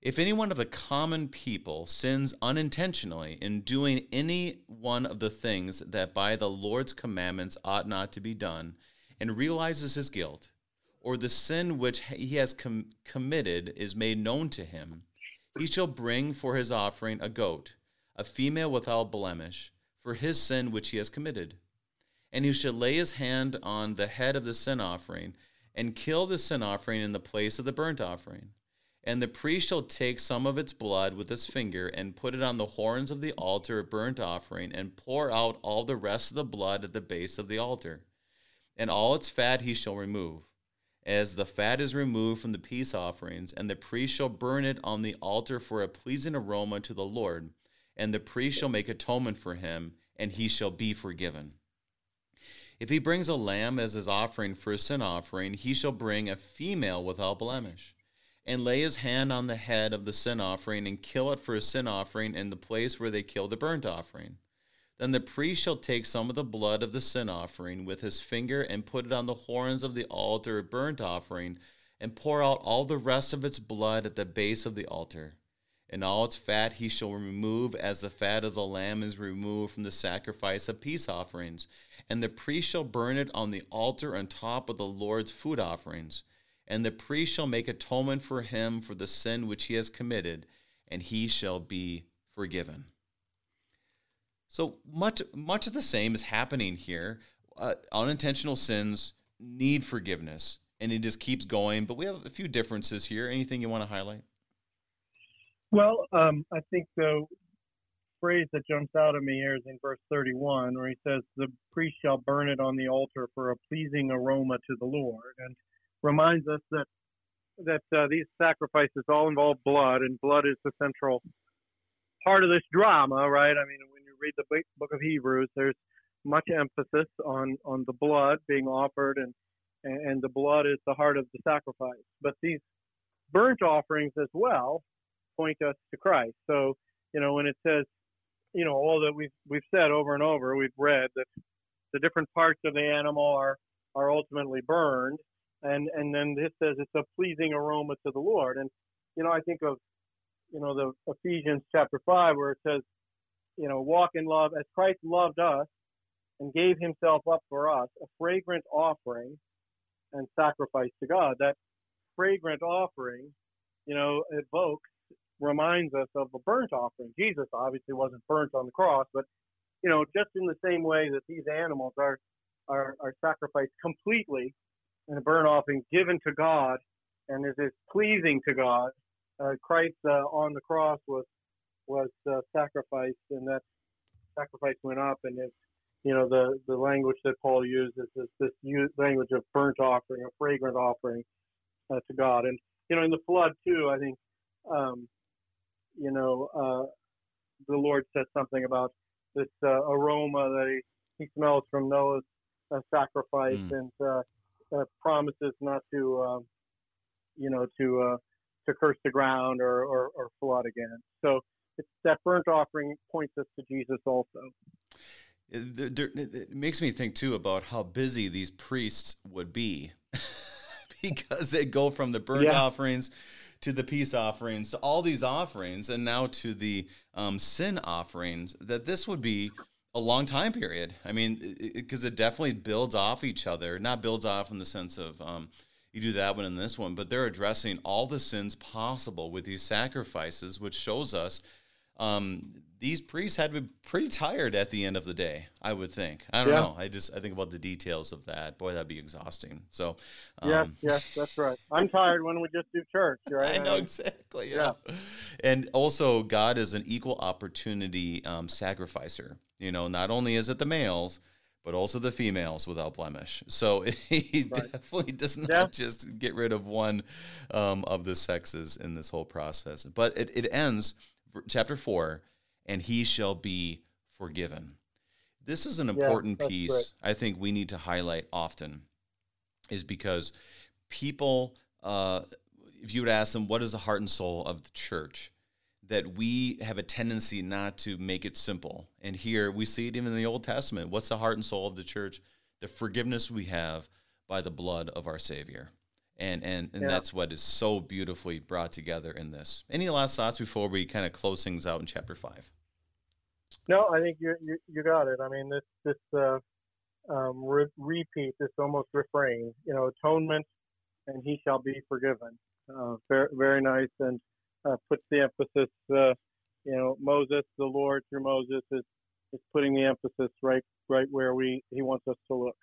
If any one of the common people sins unintentionally in doing any one of the things that by the Lord's commandments ought not to be done, and realizes his guilt, or the sin which he has com- committed is made known to him, he shall bring for his offering a goat, a female without blemish, for his sin which he has committed. And he shall lay his hand on the head of the sin offering, and kill the sin offering in the place of the burnt offering. And the priest shall take some of its blood with his finger, and put it on the horns of the altar of burnt offering, and pour out all the rest of the blood at the base of the altar. And all its fat he shall remove as the fat is removed from the peace offerings, and the priest shall burn it on the altar for a pleasing aroma to the Lord, and the priest shall make atonement for him, and he shall be forgiven. If he brings a lamb as his offering for a sin offering, he shall bring a female without blemish, and lay his hand on the head of the sin offering, and kill it for a sin offering in the place where they kill the burnt offering. Then the priest shall take some of the blood of the sin offering with his finger and put it on the horns of the altar of burnt offering, and pour out all the rest of its blood at the base of the altar. And all its fat he shall remove, as the fat of the lamb is removed from the sacrifice of peace offerings. And the priest shall burn it on the altar on top of the Lord's food offerings. And the priest shall make atonement for him for the sin which he has committed, and he shall be forgiven. So much much of the same is happening here. Uh, unintentional sins need forgiveness, and it just keeps going. But we have a few differences here. Anything you want to highlight? Well, um, I think the phrase that jumps out at me here is in verse 31, where he says, "The priest shall burn it on the altar for a pleasing aroma to the Lord," and reminds us that that uh, these sacrifices all involve blood, and blood is the central part of this drama, right? I mean, read the book of Hebrews, there's much emphasis on on the blood being offered, and and the blood is the heart of the sacrifice. But these burnt offerings as well point us to Christ. So you know when it says, you know, all that we've we've said over and over, we've read that the different parts of the animal are are ultimately burned, and and then this says it's a pleasing aroma to the Lord. And you know I think of you know the Ephesians chapter five where it says you know, walk in love as Christ loved us and gave himself up for us, a fragrant offering and sacrifice to God. That fragrant offering, you know, evokes, reminds us of a burnt offering. Jesus obviously wasn't burnt on the cross, but, you know, just in the same way that these animals are, are, are sacrificed completely in a burnt offering given to God and is, is pleasing to God, uh, Christ uh, on the cross was was uh, sacrificed, and that sacrifice went up, and it's you know the the language that Paul uses is this language of burnt offering, a fragrant offering uh, to God, and you know in the flood too, I think um, you know uh, the Lord said something about this uh, aroma that he, he smells from Noah's uh, sacrifice, mm. and uh, uh, promises not to um, you know to to curse the ground or, or, or flood again. So it's that burnt offering points us to Jesus also. It, makes me think too about how busy these priests would be because they go from the burnt yeah. offerings to the peace offerings to all these offerings and now to the um, sin offerings that this would be a long time period i mean because it, it, definitely builds off each other not builds off in the sense of um, you do that one and this one but they're addressing all the sins possible with these sacrifices which shows us um, these priests had to be pretty tired at the end of the day. I would think. I don't yeah. know. I just I think about the details of that. Boy, that'd be exhausting. So, um, yes, yes, that's right. I'm tired when we just do church. Right? I know exactly. Yeah. yeah. And also, God is an equal opportunity um, sacrificer. You know, not only is it the males, but also the females without blemish. So he right. definitely does not yeah. just get rid of one um, of the sexes in this whole process. But it, it ends chapter 4, and he shall be forgiven. This is an important yeah, piece I think we need to highlight often, is because people, uh, if you would ask them, what is the heart and soul of the church? That we have a tendency not to make it simple. And here we see it even in the Old Testament. What's the heart and soul of the church? The forgiveness we have by the blood of our Savior. And, and, and yeah. that's what is so beautifully brought together in this. Any last thoughts before we kind of close things out in chapter 5? No, I think you you, you got it. I mean, this this uh, um, re- repeat, this almost refrain, you know, atonement, and he shall be forgiven. Uh, very, very nice, and uh, puts the emphasis. Uh, you know, Moses, the Lord through Moses is is putting the emphasis right right where we he wants us to look.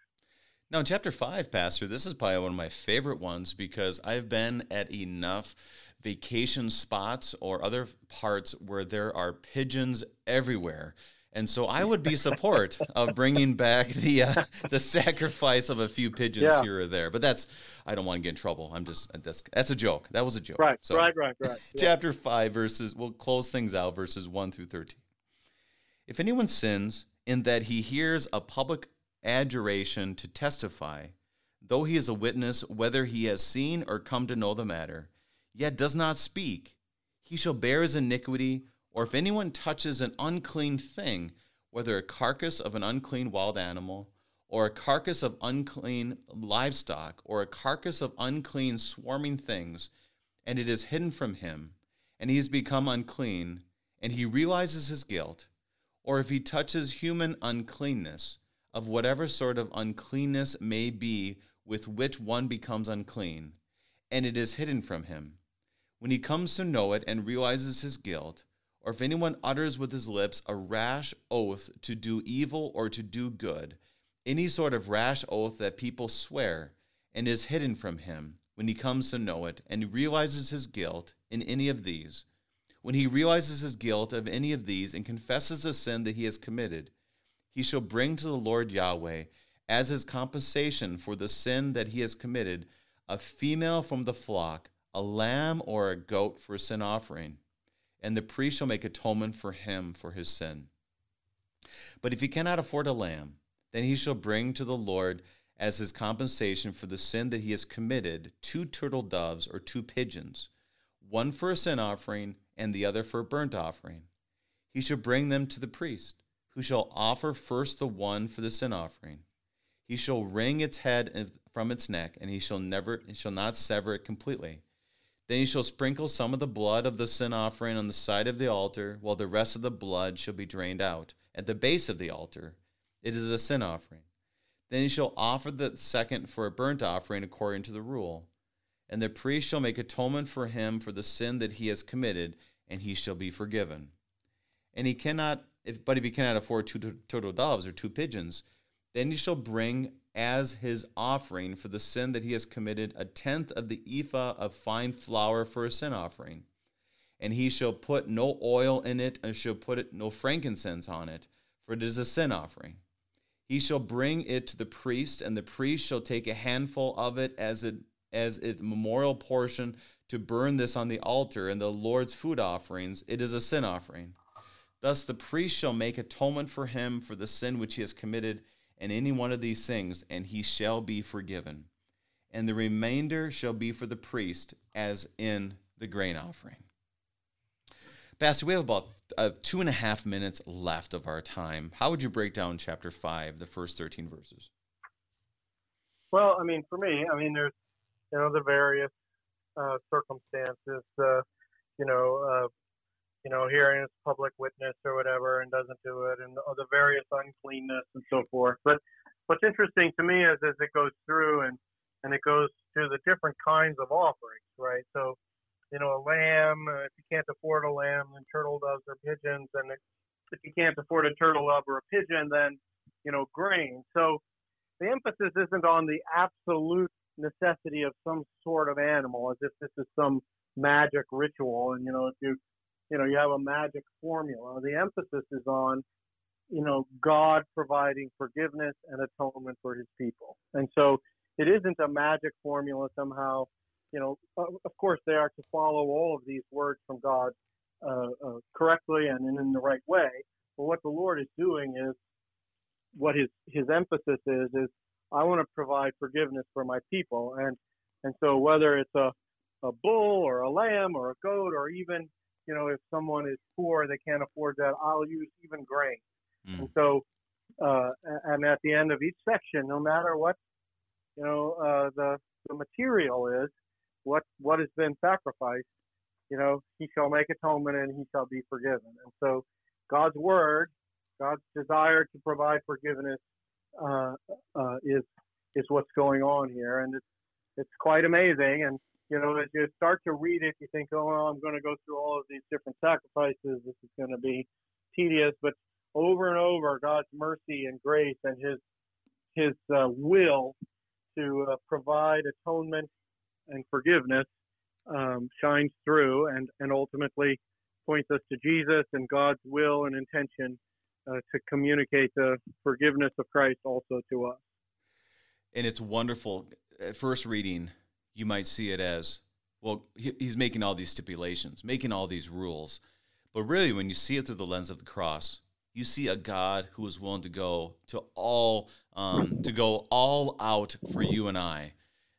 Now, in chapter five, Pastor, this is probably one of my favorite ones because I've been at enough vacation spots or other parts where there are pigeons everywhere. And so I would be support of bringing back the uh, the sacrifice of a few pigeons yeah. here or there. But that's I don't want to get in trouble. I'm just that's that's a joke. That was a joke. Right. So, right. Right. Right. Yeah. Chapter five verses. We'll close things out. Verses one through thirteen. If anyone sins in that he hears a public adjuration to testify, though he is a witness, whether he has seen or come to know the matter, yet does not speak, he shall bear his iniquity. Or if anyone touches an unclean thing, whether a carcass of an unclean wild animal, or a carcass of unclean livestock, or a carcass of unclean swarming things, and it is hidden from him, and he has become unclean, and he realizes his guilt, or if he touches human uncleanness, of whatever sort of uncleanness may be with which one becomes unclean, and it is hidden from him, when he comes to know it and realizes his guilt, or if anyone utters with his lips a rash oath to do evil or to do good, any sort of rash oath that people swear, and is hidden from him, when he comes to know it and realizes his guilt in any of these, when he realizes his guilt of any of these and confesses the sin that he has committed, he shall bring to the Lord Yahweh as his compensation for the sin that he has committed a female from the flock a lamb or a goat for a sin offering, and the priest shall make atonement for him for his sin. But if he cannot afford a lamb, then he shall bring to the Lord as his compensation for the sin that he has committed two turtle doves or two pigeons, one for a sin offering and the other for a burnt offering. He shall bring them to the priest, who shall offer first the one for the sin offering. He shall wring its head from its neck, and he shall never shall not sever it completely. Then he shall sprinkle some of the blood of the sin offering on the side of the altar, while the rest of the blood shall be drained out at the base of the altar. It is a sin offering. Then he shall offer the second for a burnt offering according to the rule. And the priest shall make atonement for him for the sin that he has committed, and he shall be forgiven. And he cannot, if, but if he cannot afford two turtle doves or two pigeons, then he shall bring as his offering for the sin that he has committed a tenth of the ephah of fine flour for a sin offering. And he shall put no oil in it, and shall put it no frankincense on it, for it is a sin offering. He shall bring it to the priest, and the priest shall take a handful of it as it as its memorial portion to burn this on the altar and the Lord's food offerings. It is a sin offering. Thus the priest shall make atonement for him for the sin which he has committed in any one of these things, and he shall be forgiven. And the remainder shall be for the priest, as in the grain offering. Pastor, we have about uh, two and a half minutes left of our time. How would you break down chapter 5, the first 13 verses? Well, I mean, for me, I mean, there's, you know, the various uh, circumstances, uh, you know, uh, you know, hearing his public witness or whatever and doesn't do it, and the various uncleanness and so forth. But what's interesting to me is as it goes through and and it goes through the different kinds of offerings, right? So, you know, a lamb, uh, if you can't afford a lamb, then turtle doves or pigeons, and if you can't afford a turtle dove or a pigeon, then you know, grain. So the emphasis isn't on the absolute necessity of some sort of animal, as if this is some magic ritual. And you know, if you you know, you have a magic formula. The emphasis is on, you know, God providing forgiveness and atonement for his people. And so it isn't a magic formula somehow, you know, of course they are to follow all of these words from God uh, uh, correctly and in the right way. But what the Lord is doing is what his his emphasis is is I want to provide forgiveness for my people, and and so whether it's a a bull or a lamb or a goat or even you know if someone is poor they can't afford that I'll use even grain. Mm. And so uh, and at the end of each section, no matter what you know uh, the the material is, what what has been sacrificed, you know, he shall make atonement and he shall be forgiven. And so God's word, God's desire to provide forgiveness uh, uh, is is what's going on here, and it's it's quite amazing. And you know, as you start to read it, you think, oh, well, I'm going to go through all of these different sacrifices. This is going to be tedious, but over and over, God's mercy and grace and His His uh, will to uh, provide atonement and forgiveness um, shines through, and and ultimately points us to Jesus and God's will and intention uh, to communicate the forgiveness of Christ also to us. And it's wonderful. At first reading, you might see it as well. He's making all these stipulations, making all these rules, but really, when you see it through the lens of the cross, you see a God who is willing to go to all um, to go all out for you and I.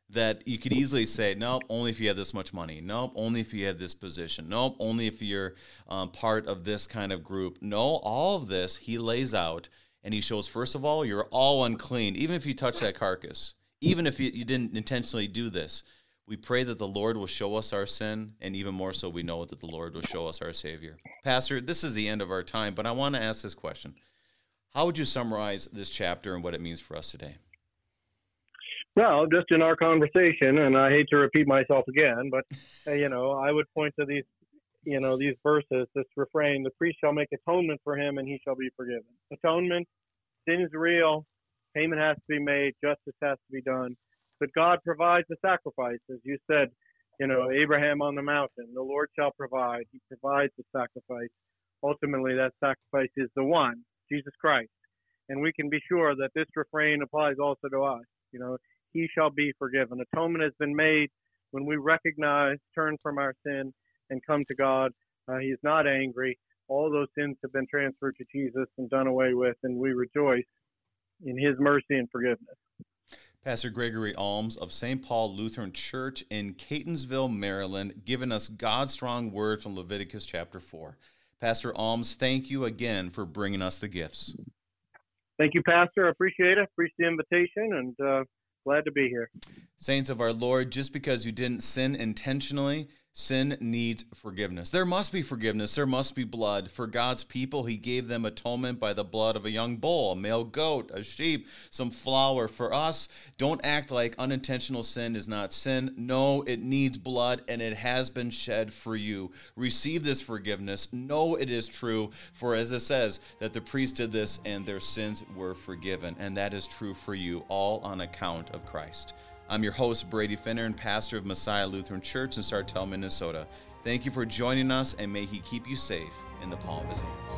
That you could easily say, nope, only if you have this much money. Nope, only if you have this position. Nope, only if you're um, part of this kind of group. No, all of this he lays out and he shows, first of all, you're all unclean, even if you touch that carcass, even if you, you didn't intentionally do this. We pray that the Lord will show us our sin, and even more so, we know that the Lord will show us our Savior. Pastor, this is the end of our time, but I want to ask this question How would you summarize this chapter and what it means for us today? Well, just in our conversation, and I hate to repeat myself again, but you know, I would point to these, you know, these verses, this refrain: "The priest shall make atonement for him, and he shall be forgiven." Atonement, sin is real, payment has to be made, justice has to be done. But God provides the sacrifice, as you said, you know, Abraham on the mountain. The Lord shall provide. He provides the sacrifice. Ultimately, that sacrifice is the one, Jesus Christ. And we can be sure that this refrain applies also to us. You know, he shall be forgiven. Atonement has been made when we recognize, turn from our sin, and come to God. Uh, he is not angry. All those sins have been transferred to Jesus and done away with, and we rejoice in his mercy and forgiveness. Pastor Gregory Alms of St. Paul Lutheran Church in Catonsville, Maryland, giving us God's strong word from Leviticus chapter 4. Pastor Alms, thank you again for bringing us the gifts. Thank you, Pastor. I appreciate it. Appreciate the invitation and uh, glad to be here. Saints of our Lord, just because you didn't sin intentionally Sin needs forgiveness. There must be forgiveness. There must be blood. For God's people, He gave them atonement by the blood of a young bull, a male goat, a sheep, some flour. For us, don't act like unintentional sin is not sin. No, it needs blood and it has been shed for you. Receive this forgiveness. Know it is true. For as it says, that the priest did this and their sins were forgiven. And that is true for you, all on account of Christ. I'm your host, Brady Finnern, and pastor of Messiah Lutheran Church in Sartell, Minnesota. Thank you for joining us, and may He keep you safe in the palm of His hands.